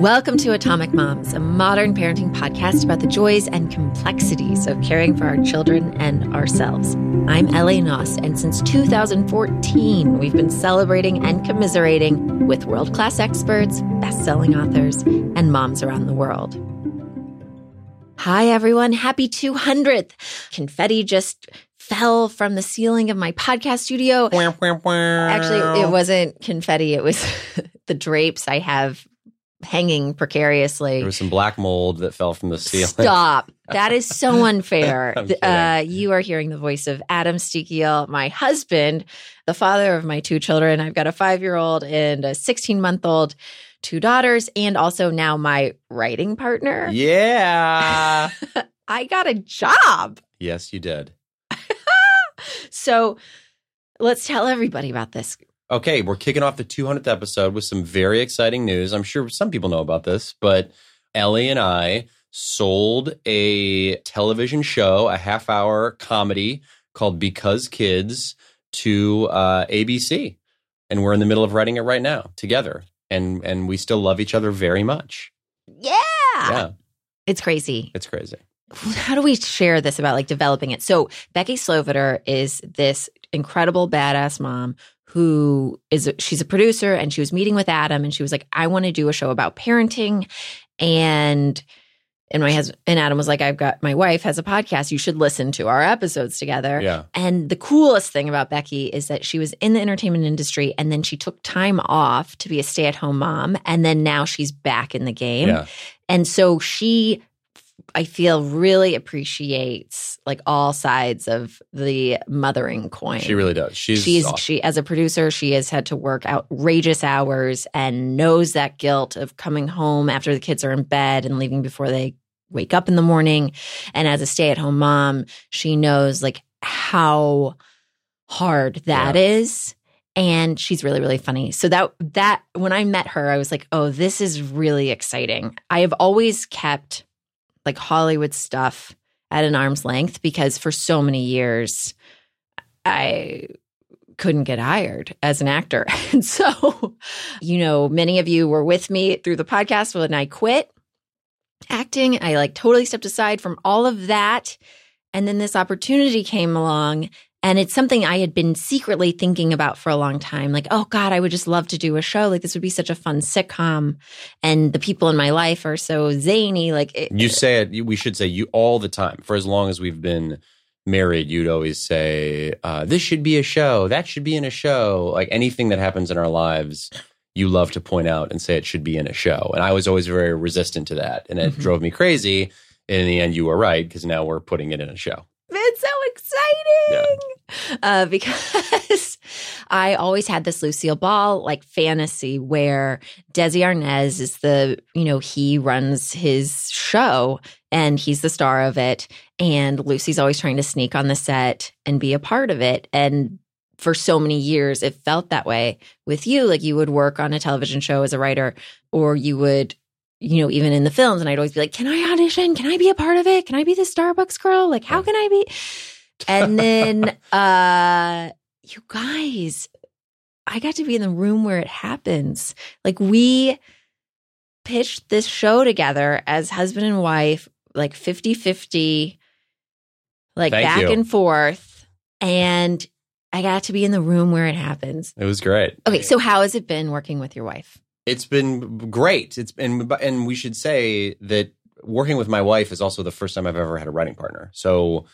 Welcome to Atomic Moms, a modern parenting podcast about the joys and complexities of caring for our children and ourselves. I'm Ellie Knaus, and since 2014, we've been celebrating and commiserating with world class experts, best selling authors, and moms around the world. Hi, everyone. Happy 200th. Confetti just fell from the ceiling of my podcast studio. Actually, it wasn't confetti, it was the drapes I have hanging precariously. There was some black mold that fell from the ceiling. Stop. That is so unfair. Uh, you are hearing the voice of Adam Sztykiel, my husband, the father of my two children. I've got a five year old and a 16 month old, two daughters, and also now my writing partner. Yeah. I got a job. yes, you did. So let's tell everybody about this. Okay, we're kicking off the 200th episode with some very exciting news. I'm sure some people know about this, but Ellie and I sold a television show, a half hour comedy called Because Kids to uh, ABC. And we're in the middle of writing it right now together. And, and we still love each other very much. Yeah. Yeah, It's crazy. it's crazy. how do we share this about like developing it? So Becky Sloviter is this incredible badass mom who is she's a producer and she was meeting with Adam and she was like, I want to do a show about parenting and and my husband and Adam was like, I've got my wife has a podcast. You should listen to our episodes together. Yeah. And the coolest thing about Becky is that she was in the entertainment industry and then she took time off to be a stay at home mom. And then now she's back in the game. Yeah. And so she, I feel, really appreciates like all sides of the mothering coin. She really does. She's, She's awesome. she as a producer, she has had to work outrageous hours and knows that guilt of coming home after the kids are in bed and leaving before they wake up in the morning. And as a stay-at-home mom, she knows like how hard that is. And she's really, really funny. So that that when I met her, I was like, oh, this is really exciting. I have always kept like Hollywood stuff at an arm's length because for so many years I couldn't get hired as an actor. And so, you know, many of you were with me through the podcast when I quit acting. I like totally stepped aside from all of that. And then this opportunity came along. And it's something I had been secretly thinking about for a long time. Like, oh God, I would just love to do a show. Like, this would be such a fun sitcom. And the people in my life are so zany. Like, it, You say it. We should say you all the time for as long as we've been married. You'd always say, uh, "This should be a show. That should be in a show." Like anything that happens in our lives, you love to point out and say it should be in a show. And I was always very resistant to that, and it Mhm. drove me crazy. And in the end, you were right because now we're putting it in a show. Exciting. Uh, because I always had this Lucille Ball like fantasy where Desi Arnaz is the, you know, he runs his show and he's the star of it. And Lucy's always trying to sneak on the set and be a part of it. And for so many years, it felt that way with you. Like you would work on a television show as a writer, or you would you know, even in the films, and I'd always be like, "Can I audition? Can I be a part of it? Can I be the Starbucks girl? Like, how can I be?" And then, uh, you guys, I got to be in the room where it happens. Like, we pitched this show together as husband and wife, like 50 50, like Thank back you. and forth. And I got to be in the room where it happens. It was great. Okay, so how has it been working with your wife? It's been great. It's been, and we should say that working with my wife is also the first time I've ever had a writing partner. So,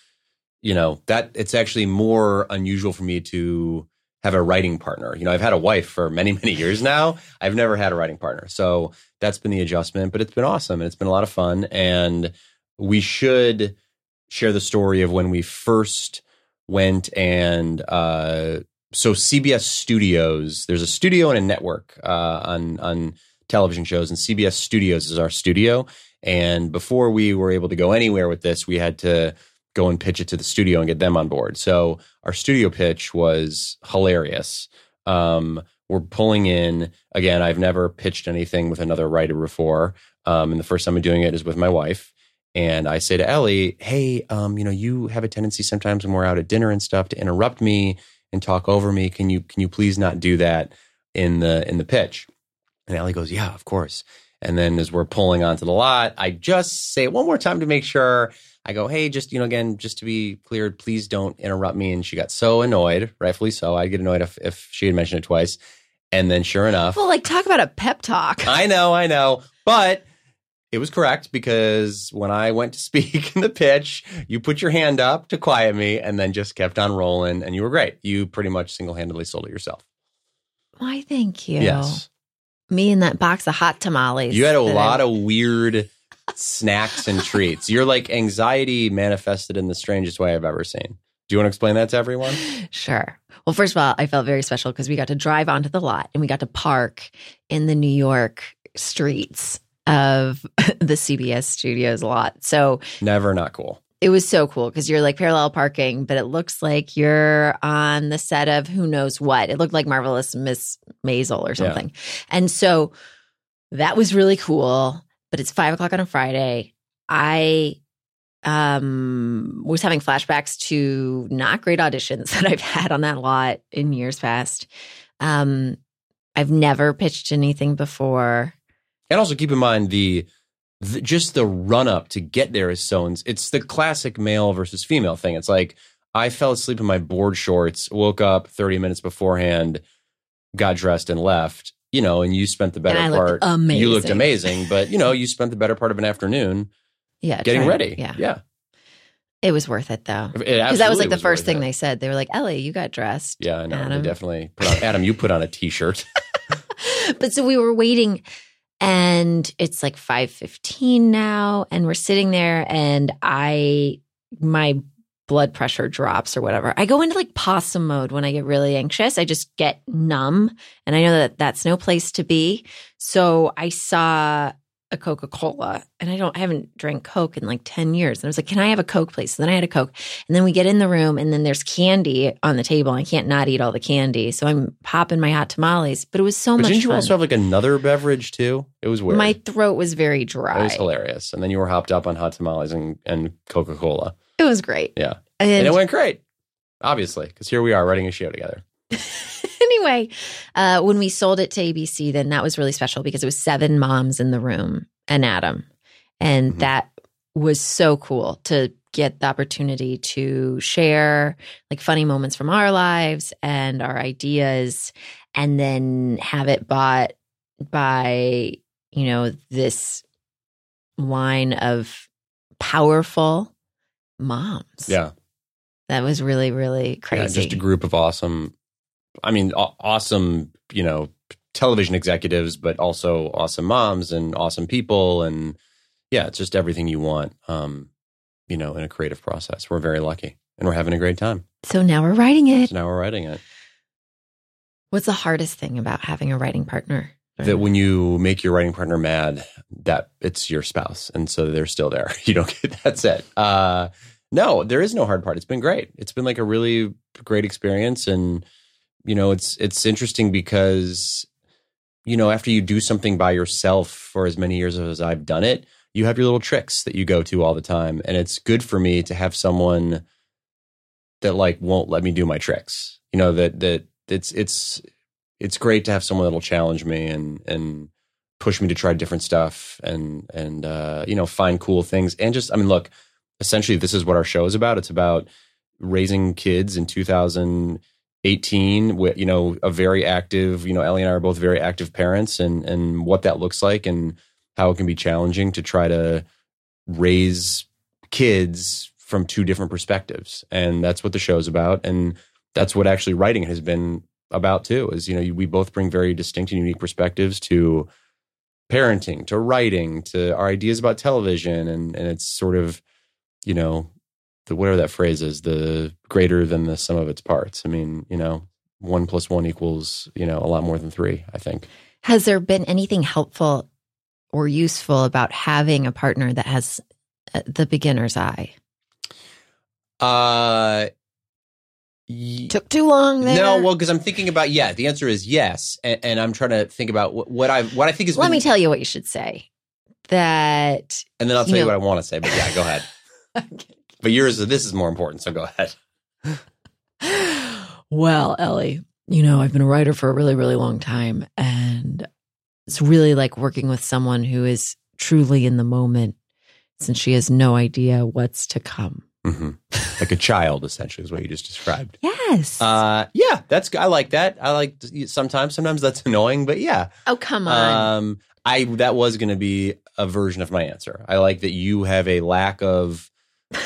you know, that it's actually more unusual for me to have a writing partner. You know, I've had a wife for many, many years now. I've never had a writing partner. So that's been the adjustment, but it's been awesome and it's been a lot of fun. And we should share the story of when we first went and, uh, so CBS Studios, there's a studio and a network uh, on on television shows, and CBS Studios is our studio. And before we were able to go anywhere with this, we had to go and pitch it to the studio and get them on board. So our studio pitch was hilarious. Um, we're pulling in again. I've never pitched anything with another writer before, um, and the first time I'm doing it is with my wife. And I say to Ellie, "Hey, um, you know, you have a tendency sometimes when we're out at dinner and stuff to interrupt me and talk over me. Can you can you please not do that in the in the pitch?" And Ellie goes, Yeah, of course. And then as we're pulling onto the lot, I just say it one more time to make sure. I go, Hey, just, you know, again, just to be clear, please don't interrupt me. And she got so annoyed, rightfully so. I'd get annoyed if, if she had mentioned it twice. And then sure enough, Well, like talk about a pep talk. I know, I know. But it was correct because when I went to speak in the pitch, you put your hand up to quiet me and then just kept on rolling and you were great. You pretty much single handedly sold it yourself. Why, thank you. Yes. Me and that box of hot tamales. You had a that I- lot of weird snacks and treats. You're like anxiety manifested in the strangest way I've ever seen. Do you want to explain that to everyone? Sure. Well, first of all, I felt very special because we got to drive onto the lot and we got to park in the New York streets of the CBS studios lot. So Never not cool. it was so cool because you're like parallel parking, but it looks like you're on the set of who knows what. It looked like Marvelous Miss Maisel or something. And so that was really cool. But it's five o'clock on a Friday. I um was having flashbacks to not great auditions that I've had on that lot in years past. Um I've never pitched anything before. And also keep in mind the, the just the run up to get there is so it's the classic male versus female thing. It's like I fell asleep in my board shorts, woke up 30 minutes beforehand, got dressed and left. You know, and you spent the better part. looked amazing. You looked amazing, but you know, you spent the better part of an afternoon Yeah. getting trying- ready. Yeah. yeah. It was worth it though. Because that was like the first thing they said. They were like, Ellie, you got dressed. Yeah, I know. Adam. They definitely put on Adam. You put on a t-shirt. but so we were waiting and it's like 5.15 now and we're sitting there and i my blood pressure drops or whatever i go into like possum mode when i get really anxious i just get numb and i know that that's no place to be so i saw a coca-cola and i don't I haven't drank coke in like 10 years and i was like can i have a coke please so then i had a coke and then we get in the room and then there's candy on the table i can't not eat all the candy so i'm popping my hot tamales but it was so but much didn't you fun. also have like another beverage too? It was weird. My throat was very dry. it was hilarious. And then you were hopped up on hot tamales and, and Coca-Cola. It was great. Yeah. And, And it went great. Obviously, because here we are writing a show together. anyway, uh, when we sold it to ABC, then that was really special because it was seven moms in the room and Adam. And Mhm. that was so cool to get the opportunity to share like funny moments from our lives and our ideas and then have it bought by, you know, this line of powerful moms. Yeah. That was really, really Yeah, crazy. just a group of awesome, I mean, aw- awesome, you know, television executives, but also awesome moms and awesome people. And yeah, it's just everything you want, um, you know, in a creative process. We're very lucky and we're having a great time. so now we're writing it. So now we're writing it. What's the hardest thing about having a writing partner? That when you make your writing partner mad, that it's your spouse. And so they're still there. You don't get that's it. Uh, no, there is no hard part. It's been great. It's been like a really great experience. And, you know, it's it's interesting because, you know, after you do something by yourself for as many years as I've done it, you have your little tricks that you go to all the time. And it's good for me to have someone that like won't let me do my tricks. You know, that that it's it's it's great to have someone that'll challenge me and and push me to try different stuff and and uh, you know find cool things. And just I mean look essentially this is what our show is about. It's about raising kids in 2018 with you know a very active you know Ellie and I are both very active parents and and what that looks like and how it can be challenging to try to raise kids from two different perspectives. And that's what the show's about. And that's what actually writing it has been about too is you know we both bring very distinct and unique perspectives to parenting to writing to our ideas about television and and it's sort of you know the whatever that phrase is the greater than the sum of its parts i mean you know one plus one equals you know a lot more than three i think Has there been anything helpful or useful about having a partner that has uh, the beginner's eye? uh Took too long there. no well because i'm thinking about yeah the answer is yes and, and i'm trying to think about what, what i what i think is Let me tell you what you should say. That and then i'll tell you know- what i want to say but yeah go ahead but yours this is more important so go ahead well, Ellie, you know, I've been a writer for a really, really long time. And it's really like working with someone who is truly in the moment since she has no idea what's to come. Hmm Like a child, essentially, is what you just described. Yes. Uh, yeah, that's I like that. I like sometimes. Sometimes that's annoying, but yeah. oh, come on. Um, I that was going to be a version of my answer. I like that you have a lack of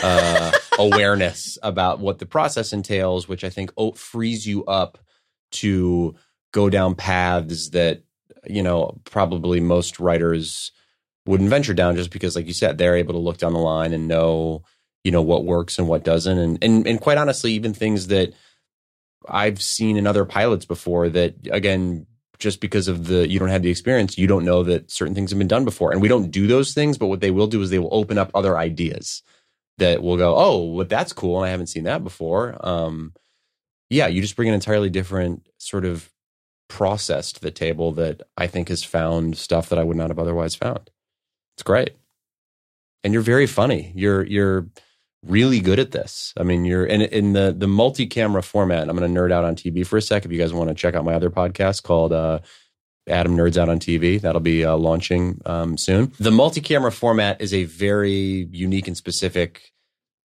uh, awareness about what the process entails, which I think oh, frees you up to go down paths that you know probably most writers wouldn't venture down, just because, like you said, they're able to look down the line and know you know what works and what doesn't, and and and quite honestly, even things that I've seen in other pilots before that again just because of the you don't have the experience you don't know that certain things have been done before. And we don't do those things but what they will do is they will open up other ideas that will go oh well that's cool. And i haven't seen that before. Um yeah you just bring an entirely different sort of process to the table that i think has found stuff that i would not have otherwise found. It's great. And you're very funny. You're you're really good at this. I mean, you're in in the the multi-camera format. I'm going to nerd out on TV for a sec. If you guys want to check out my other podcast called uh, Adam Nerds Out on TV, that'll be uh, launching um, soon. The multi-camera format is a very unique and specific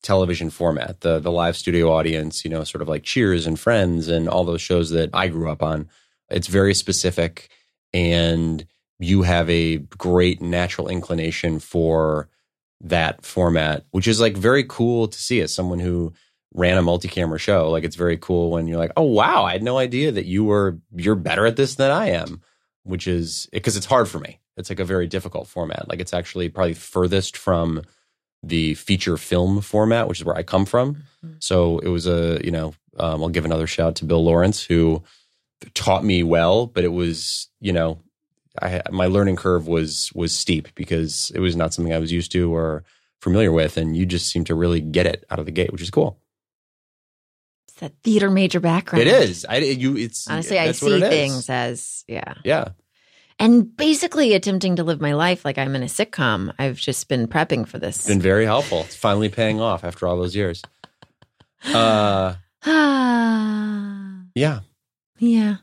television format. The the live studio audience, you know, sort of like Cheers and Friends and all those shows that I grew up on. It's very specific, and you have a great natural inclination for that format, which is like very cool to see as someone who ran a multi-camera show. Like it's very cool when you're like, "Oh wow, I had no idea that you were you're better at this than I am." Which is because it's hard for me. It's like a very difficult format. Like it's actually probably furthest from the feature film format, which is where I come from. Mm-hmm. So it was a, you know, um, I'll give another shout to Bill Lawrence who taught me well, but it was, you know, I my learning curve was was steep because it was not something I was used to or familiar with, and you just seem to really get it out of the gate, which is cool. it's that theater major background. It is. I you. It's Honestly, I see things as, yeah. Yeah, And basically attempting to live my life like I'm in a sitcom. I've just been prepping for this. it's been very helpful. It's finally paying off after all those years. Uh, Ah, yeah, yeah.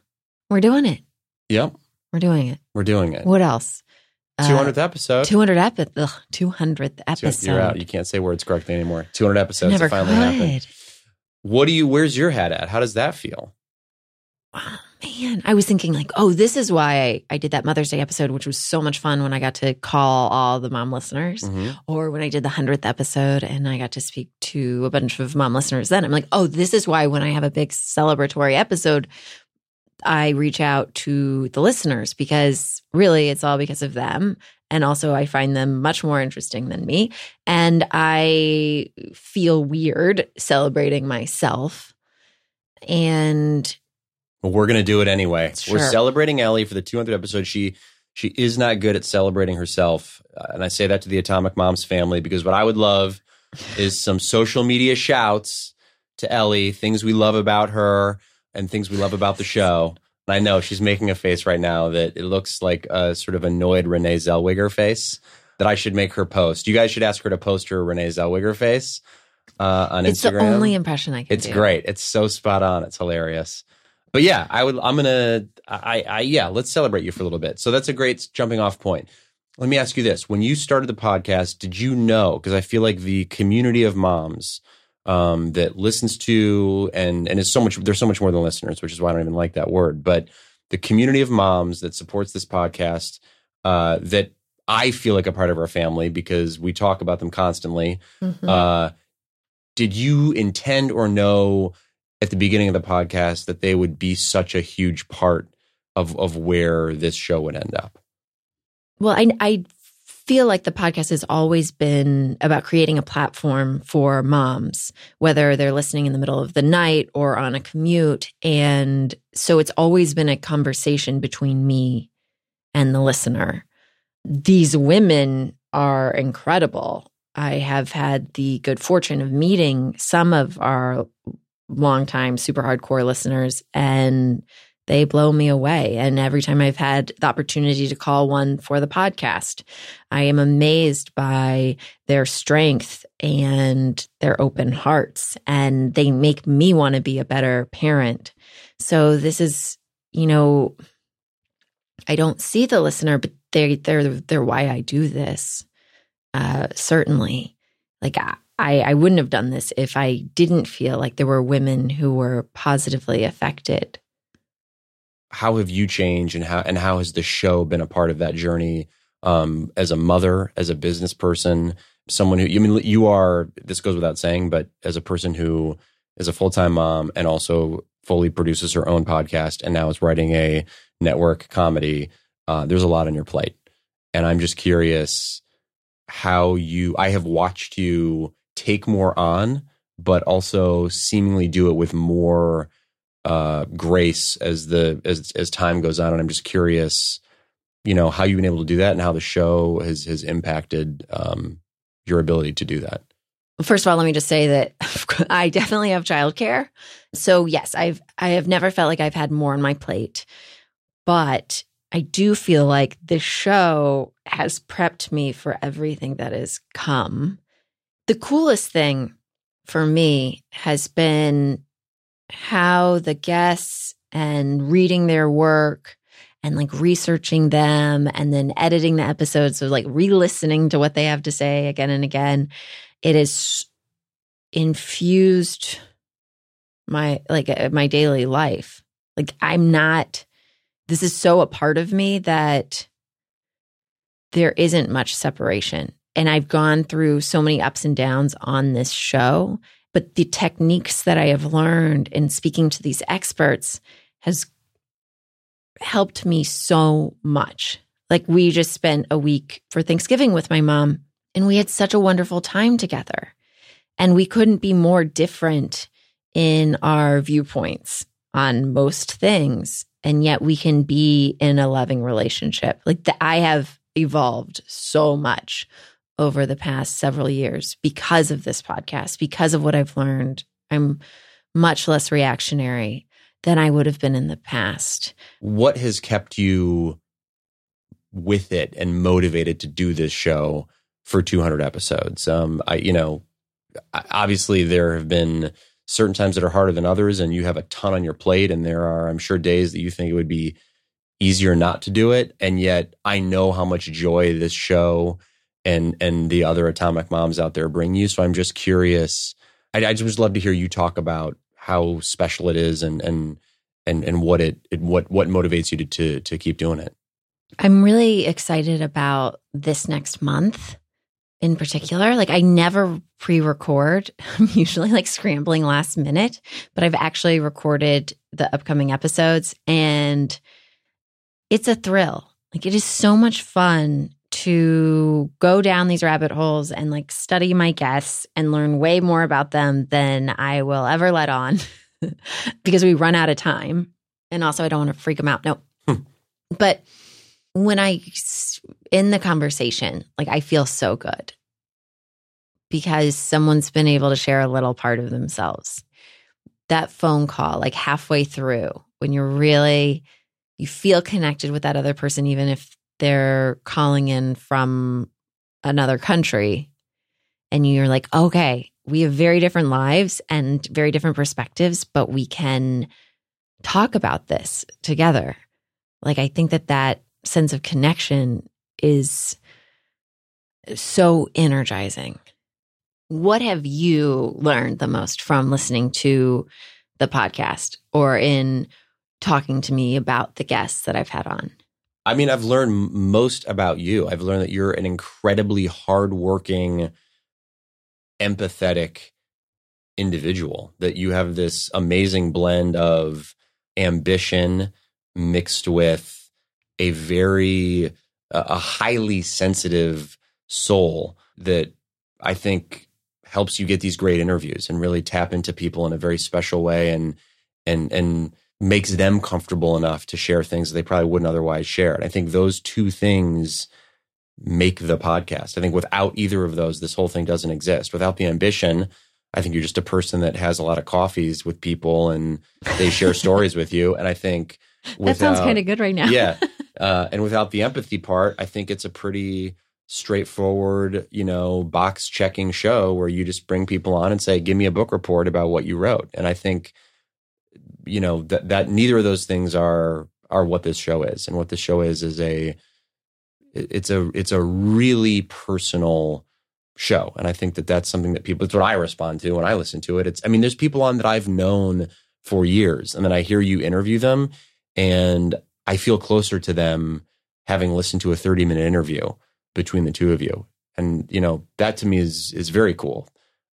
We're doing it. yep, We're doing it. we're doing it. What else? Two hundredth episode. 200 epi- ugh, 200th episode. You're out. You can't say words correctly anymore. Two hundred episodes. Never finally could. happened. What do you? Where's your hat at? How does that feel? Oh, man, I was thinking like, oh, this is why I, I did that Mother's Day episode, which was so much fun when I got to call all the mom listeners, Mhm. or when I did the hundredth episode and I got to speak to a bunch of mom listeners. Then I'm like, oh, this is why when I have a big celebratory episode, I reach out to the listeners because really it's all because of them. And also, I find them much more interesting than me. And I feel weird celebrating myself. And Well, we're gonna do it anyway. We're celebrating Ellie for the 200th episode. She she is not good at celebrating herself, uh, and I say that to the Atomic Moms family because what I would love is some social media shouts to Ellie, things we love about her and things we love about the show. And I know she's making a face right now that it looks like a sort of annoyed Renee Zellweger face that I should make her post. You guys should ask her to post her Renee Zellweger face uh, on it's Instagram. It's the only impression I can It's do. great. It's so spot on. It's hilarious. But yeah, I would. I'm gonna. I. I. Yeah. Let's celebrate you for a little bit. So that's a great jumping off point. Let me ask you this: When you started the podcast, did you know? Because I feel like the community of moms um, that listens to and and is so much. There's so much more than listeners, which is why I don't even like that word. But the community of moms that supports this podcast, uh, that I feel like a part of our family because we talk about them constantly. Mhm. Uh, did you intend or know at the beginning of the podcast that they would be such a huge part of of where this show would end up? Well, I, I feel like the podcast has always been about creating a platform for moms, whether they're listening in the middle of the night or on a commute. And so it's always been a conversation between me and the listener. These women are incredible. I have had the good fortune of meeting some of our longtime super hardcore listeners, and they blow me away. And every time I've had the opportunity to call one for the podcast, I am amazed by their strength and their open hearts. And they make me want to be a better parent. So this is, you know, I don't see the listener, but they they're they're why I do this. Uh, certainly, like I, I wouldn't have done this if I didn't feel like there were women who were positively affected. How have you changed, and how and how has the show been a part of that journey? Um, as a mother, as a business person, someone who you I mean you are. This goes without saying, but as a person who is a full time mom and also fully produces her own podcast and now is writing a network comedy. Uh, there's a lot on your plate, and I'm just curious how you. I have watched you take more on, but also seemingly do it with more uh, grace as the as as time goes on. And I'm just curious, you know, how you've been able to do that and how the show has has impacted um, your ability to do that. First of all, let me just say that I definitely have childcare. So yes, I've I have never felt like I've had more on my plate. But I do feel like this show has prepped me for everything that has come. The coolest thing for me has been how the guests and reading their work and like researching them and then editing the episodes. So, like re listening to what they have to say again and again. It has infused my like uh, my daily life. Like I'm not this is so a part of me that there isn't much separation. And I've gone through so many ups and downs on this show, but the techniques that I have learned in speaking to these experts has helped me so much. Like we just spent a week for Thanksgiving with my mom and we had such a wonderful time together. And we couldn't be more different in our viewpoints on most things and yet we can be in a loving relationship. Like the, I have evolved so much over the past several years because of this podcast, because of what I've learned. I'm much less reactionary than I would have been in the past. What has kept you with it and motivated to do this show for 200 episodes? Um, I, you know, obviously there have been certain times that are harder than others and you have a ton on your plate and there are i'm sure days that you think it would be easier not to do it and yet i know how much joy this show and and the other atomic moms out there bring you so i'm just curious i, I just love to hear you talk about how special it is and and and and what it, it what what motivates you to, to to keep doing it i'm really excited about this next month in particular. Like I never pre-record. I'm usually like scrambling last minute, but I've actually recorded the upcoming episodes and it's a thrill. Like it is so much fun to go down these rabbit holes and like study my guests and learn way more about them than I will ever let on because we run out of time. And also I don't want to freak them out. No. Hmm. But when I in the conversation, like I feel so good because someone's been able to share a little part of themselves. That phone call, like halfway through, when you're really you feel connected with that other person, even if they're calling in from another country, and you're like, okay, we have very different lives and very different perspectives, but we can talk about this together. Like, I think that that sense of connection is so energizing. What have you learned the most from listening to the podcast or in talking to me about the guests that I've had on? I mean, I've learned most about you. I've learned that you're an incredibly hardworking, empathetic individual, that you have this amazing blend of ambition mixed with a very a highly sensitive soul that I think helps you get these great interviews and really tap into people in a very special way and and and makes them comfortable enough to share things that they probably wouldn't otherwise share. And I think those two things make the podcast. I think without either of those, this whole thing doesn't exist. Without the ambition, I think you're just a person that has a lot of coffees with people and they share stories with you. And I think without, that sounds kind of good right now. yeah. Uh, and without the empathy part, I think it's a pretty straightforward, you know, box checking show where you just bring people on and say, give me a book report about what you wrote. And I think, you know, that, that neither of those things are, are what this show is, and what this show is is a it's a it's a really personal show, and I think that that's something that people. It's what I respond to when I listen to it. It's I mean, there's people on that I've known for years, and then I hear you interview them, and I feel closer to them having listened to a 30 minute interview between the two of you, and you know that to me is is very cool.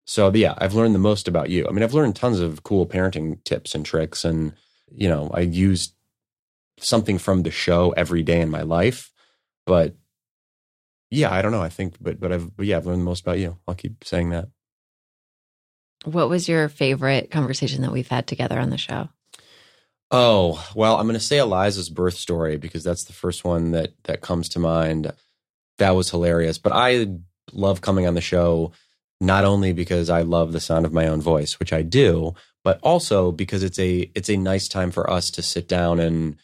So yeah, I've learned the most about you. I mean, I've learned tons of cool parenting tips and tricks, and you know, I use something from the show every day in my life. But yeah, I don't know. I think, but but I've but yeah, I've learned the most about you. I'll keep saying that. What was your favorite conversation that we've had together on the show? Oh well, I'm going to say Eliza's birth story because that's the first one that that comes to mind. That was hilarious. But I love coming on the show not only because I love the sound of my own voice, which I do, but also because it's a it's a nice time for us to sit down and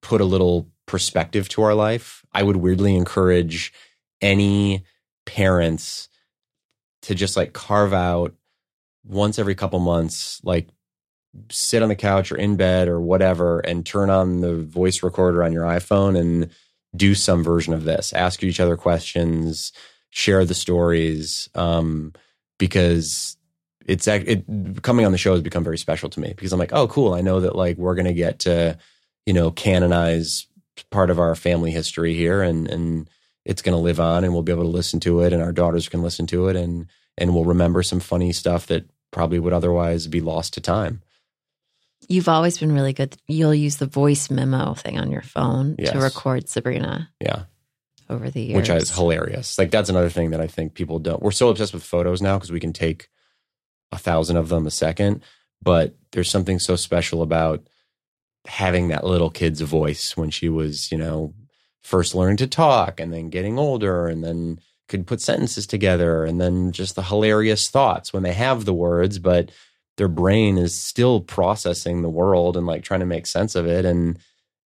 put a little perspective to our life. I would weirdly encourage any parents to just like carve out once every couple months like sit on the couch or in bed or whatever and turn on the voice recorder on your iPhone and do some version of this. Ask each other questions, share the stories, um, because it's it coming on the show has become very special to me because I'm like, oh, cool. I know that like we're gonna get to, you know, canonize part of our family history here, and and it's gonna live on, and we'll be able to listen to it, and our daughters can listen to it, and and we'll remember some funny stuff that probably would otherwise be lost to time. You've always been really good. You'll use the voice memo thing on your phone Yes. to record Sabrina Yeah. Over the years. which is hilarious. Like that's another thing that I think people don't. We're so obsessed with photos now because we can take a thousand of them a second, but there's something so special about having that little kid's voice when she was, you know, first learning to talk and then getting older and then could put sentences together and then just the hilarious thoughts when they have the words, but their brain is still processing the world and like trying to make sense of it and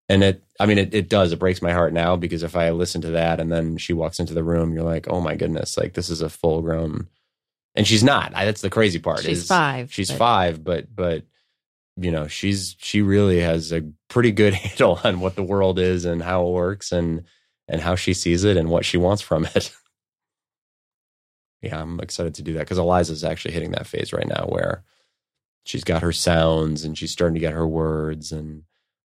and it i mean it, it does it breaks my heart now because if i listen to that and then she walks into the room you're like oh my goodness like this is a full grown and she's not I, that's the crazy part She's is five. she's but- five but but you know she's she really has a pretty good handle on what the world is and how it works and and how she sees it and what she wants from it yeah i'm excited to do that because eliza's actually hitting that phase right now where she's got her sounds and she's starting to get her words and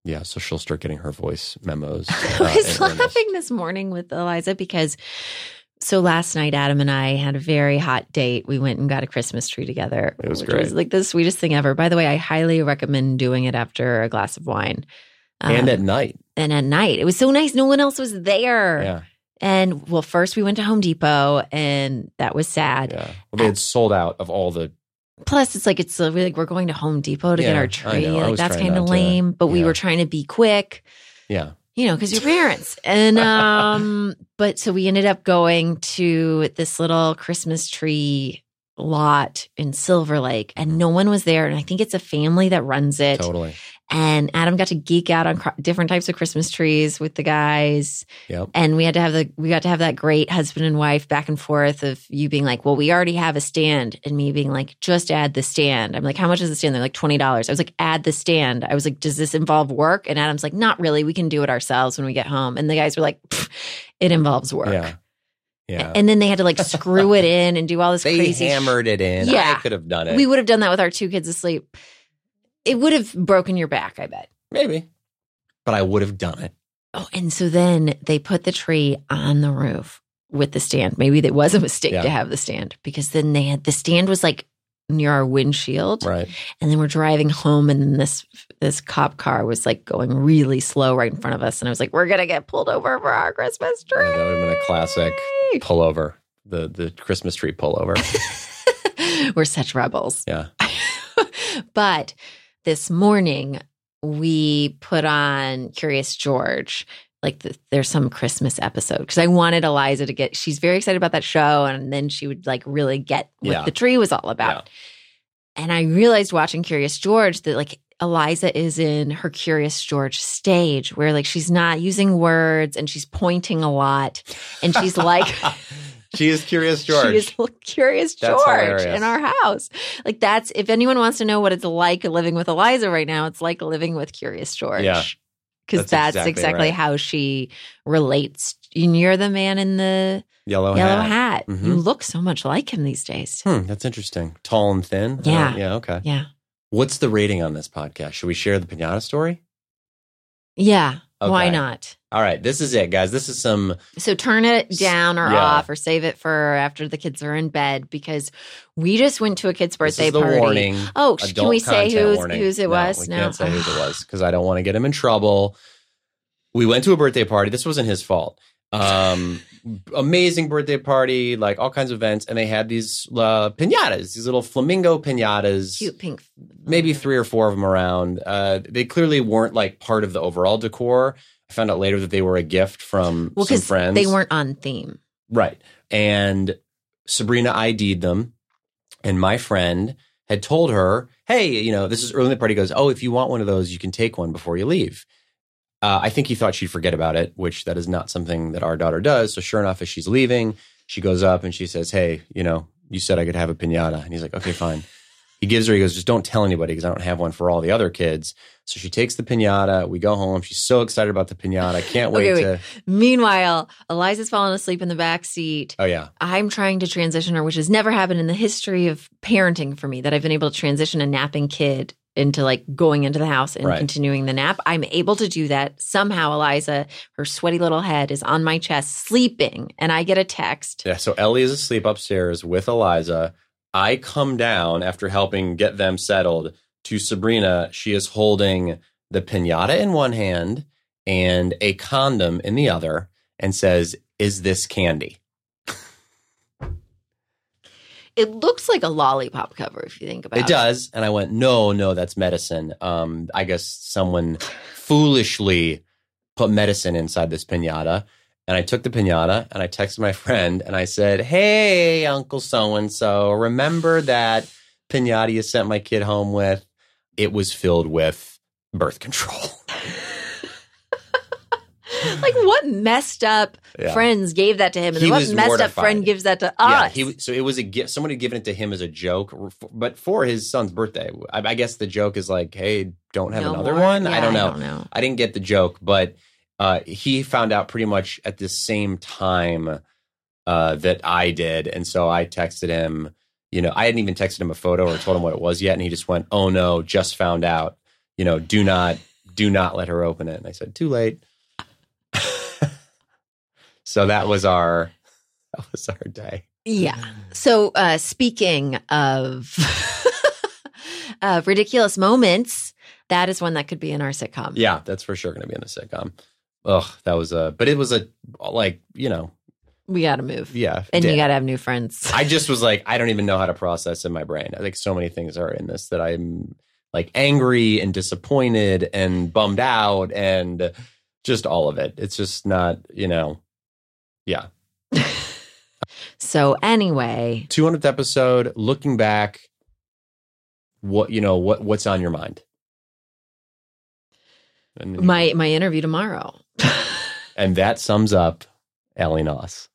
yeah so she'll start getting her voice memos uh, I was in earnest. laughing this morning with Eliza because so last night Adam and I had a very hot date. We went and got a Christmas tree together. It was which great. was like the sweetest thing ever. By the way, I highly recommend doing it after a glass of wine. and Um, at night and at night. It was so nice. No one else was there. yeah And well, first we went to Home Depot and that was sad. yeah well they had sold out of all the Plus, it's like it's uh, like we're going to Home Depot to get Yeah, our I tree. know. I Like was that's trying kind of not to- lame. But we yeah. were trying to be quick. yeah you know, because your parents. And um, but so we ended up going to this little Christmas tree lot in Silver Lake, and no one was there. And I think it's a family that runs it. totally And Adam got to geek out on cr- different types of Christmas trees with the guys. yep And we had to have the we got to have that great husband and wife back and forth of you being like, well, we already have a stand, and me being like, just add the stand. I'm like, how much is the stand? They're like twenty dollars. I was like, add the stand. I was like, does this involve work? And Adam's like, not really. We can do it ourselves when we get home. And the guys were like, it involves work. yeah yeah And then they had to like screw it in and do all this they crazy. hammered it in Yeah. i could have done it we would have done that with our two kids asleep. It would have broken your back, I bet. maybe but i would have done it Oh, and so then they put the tree on the roof with the stand. Maybe it was a mistake Yeah. to have the stand because then they had the stand was like near our windshield, right and then we're driving home, and this this cop car was like going really slow right in front of us, and I was like, "We're gonna get pulled over for our Christmas tree." That would have been a classic pullover the the christmas tree pullover we're such rebels. yeah but this morning we put on Curious George. Like the, there's some Christmas episode because I wanted Eliza to get. She's very excited about that show, and then she would like really get what Yeah. the tree was all about. And I realized watching Curious George that like Eliza is in her Curious George stage where like she's not using words and she's pointing a lot, and she's like. she is curious george She is Curious George in our house. Like that's if anyone wants to know what it's like living with Eliza right now, it's like living with Curious George. Yeah. because That's that's, exactly exactly, right. how she relates. And you're the man in the Yellow, yellow hat. hat. You Mhm. look so much like him these days. Hmm, that's interesting. Tall and thin. Yeah. don't- yeah. Okay. Yeah. What's the rating on this podcast? Should we share the pinata story? Yeah. Why not? All right. This is it, guys. This is some. So turn it down or Yeah. off or save it for after the kids are in bed because we just went to a kid's This birthday party. warning. Oh, sh- can we say who's, warning. whose it No, was? We no. can't say whose it was because I don't want to get him in trouble. We went to a birthday party. This wasn't his fault. Um, amazing birthday party, like all kinds of events, and they had these uh, pinatas, these little flamingo pinatas. Cute pink. maybe three or four of them around. Uh, they clearly weren't like part of the overall decor. I found out later that they were a gift from Well, some friends. they weren't on theme. right. And Sabrina ID'd them, and my friend had told her, "Hey, you know, this is early in the party." Goes, "Oh, if you want one of those, you can take one before you leave." Uh, I think he thought she'd forget about it, which that is not something that our daughter does. So sure enough, as she's leaving, she goes up and she says, "Hey, you know, you said I could have a pinata," and he's like, "Okay, fine." He gives her, he goes, just don't tell anybody because I don't have one for all the other kids. So she takes the pinata. We go home. She's so excited about the pinata. Can't wait Okay, to. Meanwhile, Eliza's fallen asleep in the back seat. Oh, yeah. I'm trying to transition her, which has never happened in the history of parenting for me, that I've been able to transition a napping kid into like going into the house and Right. continuing the nap. I'm able to do that. Somehow, Eliza, her sweaty little head is on my chest, sleeping, and I get a text. Yeah. So Ellie is asleep upstairs with Eliza. I come down after helping get them settled to Sabrina. She is holding the pinata in one hand and a condom in the other and says, Is this candy? It looks like a lollipop cover if you think about it. It does. And I went, no, no, that's medicine. Um, I guess someone foolishly put medicine inside this pinata. And I took the pinata and I texted my friend and I said, Hey, Uncle so and so, remember that pinata you sent my kid home with? It was filled with birth control. Like what messed up Yeah. friends gave that to him, and He what messed up friend gives that to us? Yeah, he so it was a gift. Somebody had given it to him as a joke, but for his son's birthday. I, I guess the joke is like, "Hey, don't have No another more? one." Yeah, I don't know. I don't know. I didn't get the joke, but uh, he found out pretty much at the same time uh, that I did, and so I texted him. You know, I hadn't even texted him a photo or told him what it was yet, and he just went, "Oh no, just found out." You know, do not, do not let her open it. And I said, "Too late." So that was our, that was our day. Yeah. So uh speaking of uh, ridiculous moments, that is one that could be in our sitcom. Yeah, that's for sure going to be in the sitcom. Ugh, that was a, but it was a like you know, We got to move. yeah, And you got to have new friends. I just was like, I don't even know how to process in my brain. I think so many things are in this that I'm like angry and disappointed and bummed out and just all of it. It's just not, you know, yeah. so anyway, 200th episode, looking back, what, you know, what, what's on your mind? My my interview tomorrow. and that sums up Ellie Knaus.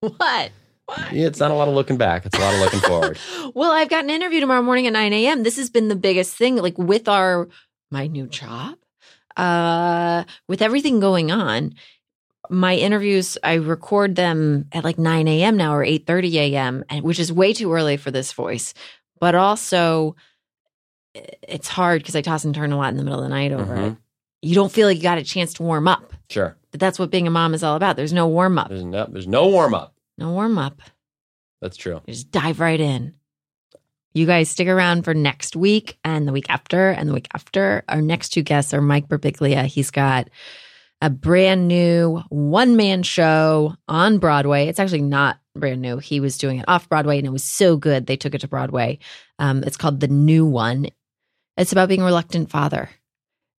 what? What? Yeah, it's not a lot of looking back. It's a lot of looking forward. Well, I've got an interview tomorrow morning at 9 a.m. This has been the biggest thing, like with our my new job, uh, with everything going on. My interviews, I record them at like 9 a.m. now or 8:30 a.m., and which is way too early for this voice. But also, it's hard because I toss and turn a lot in the middle of the night over Mhm. it. You don't feel like you got a chance to warm up. Sure. But that's what being a mom is all about. There's no warm up. There's no, there's no warm up. No warm up. That's true. You just dive right in. You guys stick around for next week and the week after and the week after. Our next two guests are Mike Birbiglia. He's got a brand new one man show on Broadway. It's actually not brand new. He was doing it off Broadway and it was so good. They took it to Broadway. Um, it's called The New One. It's about being a reluctant father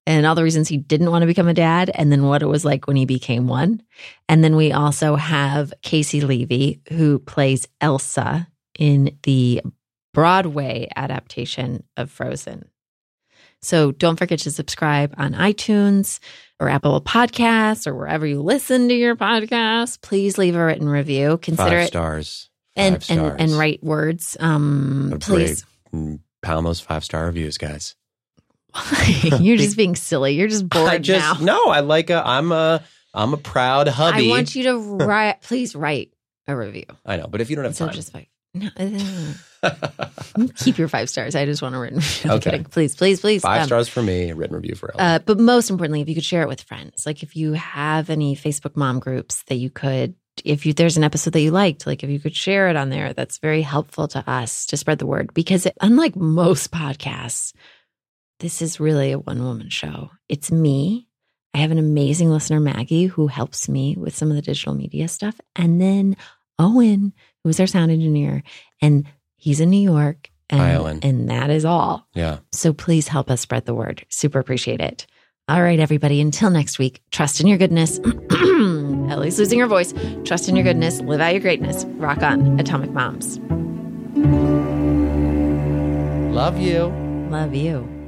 and all the reasons he didn't want to become a dad and then what it was like when he became one. And then we also have Caissie Levy, who plays Elsa in the Broadway adaptation of Frozen. So don't forget to subscribe on iTunes or Apple Podcasts or wherever you listen to your podcasts. Please leave a written review. Consider five it stars. and, Five stars. and and write words. Um, please. Mm, those five star reviews, guys. You're just being silly. You're just bored I just now. no. I like a. I'm a. I'm a proud hubby. I want you to write. Please write a review. I know, but if you don't have Instead time, just five. No, uh, keep your five stars. I just want a written. I'm Okay. Please, please, please. five Um, stars for me. a Written review for Ellen. Uh, but most importantly, if you could share it with friends, like if you have any Facebook mom groups that you could, if you, there's an episode that you liked, like if you could share it on there, that's very helpful to us to spread the word. Because unlike most podcasts, this is really a one woman show. It's me. I have an amazing listener, Maggie, who helps me with some of the digital media stuff. And then Owen, who is our sound engineer, and he's in New York. And, Owen. and that is all. yeah. So please help us spread the word. Super appreciate it. All right, everybody. Until next week, trust in your goodness. Ellie's losing her voice. Trust in your goodness. Live out your greatness. Rock on, Atomic Moms. Love you. Love you.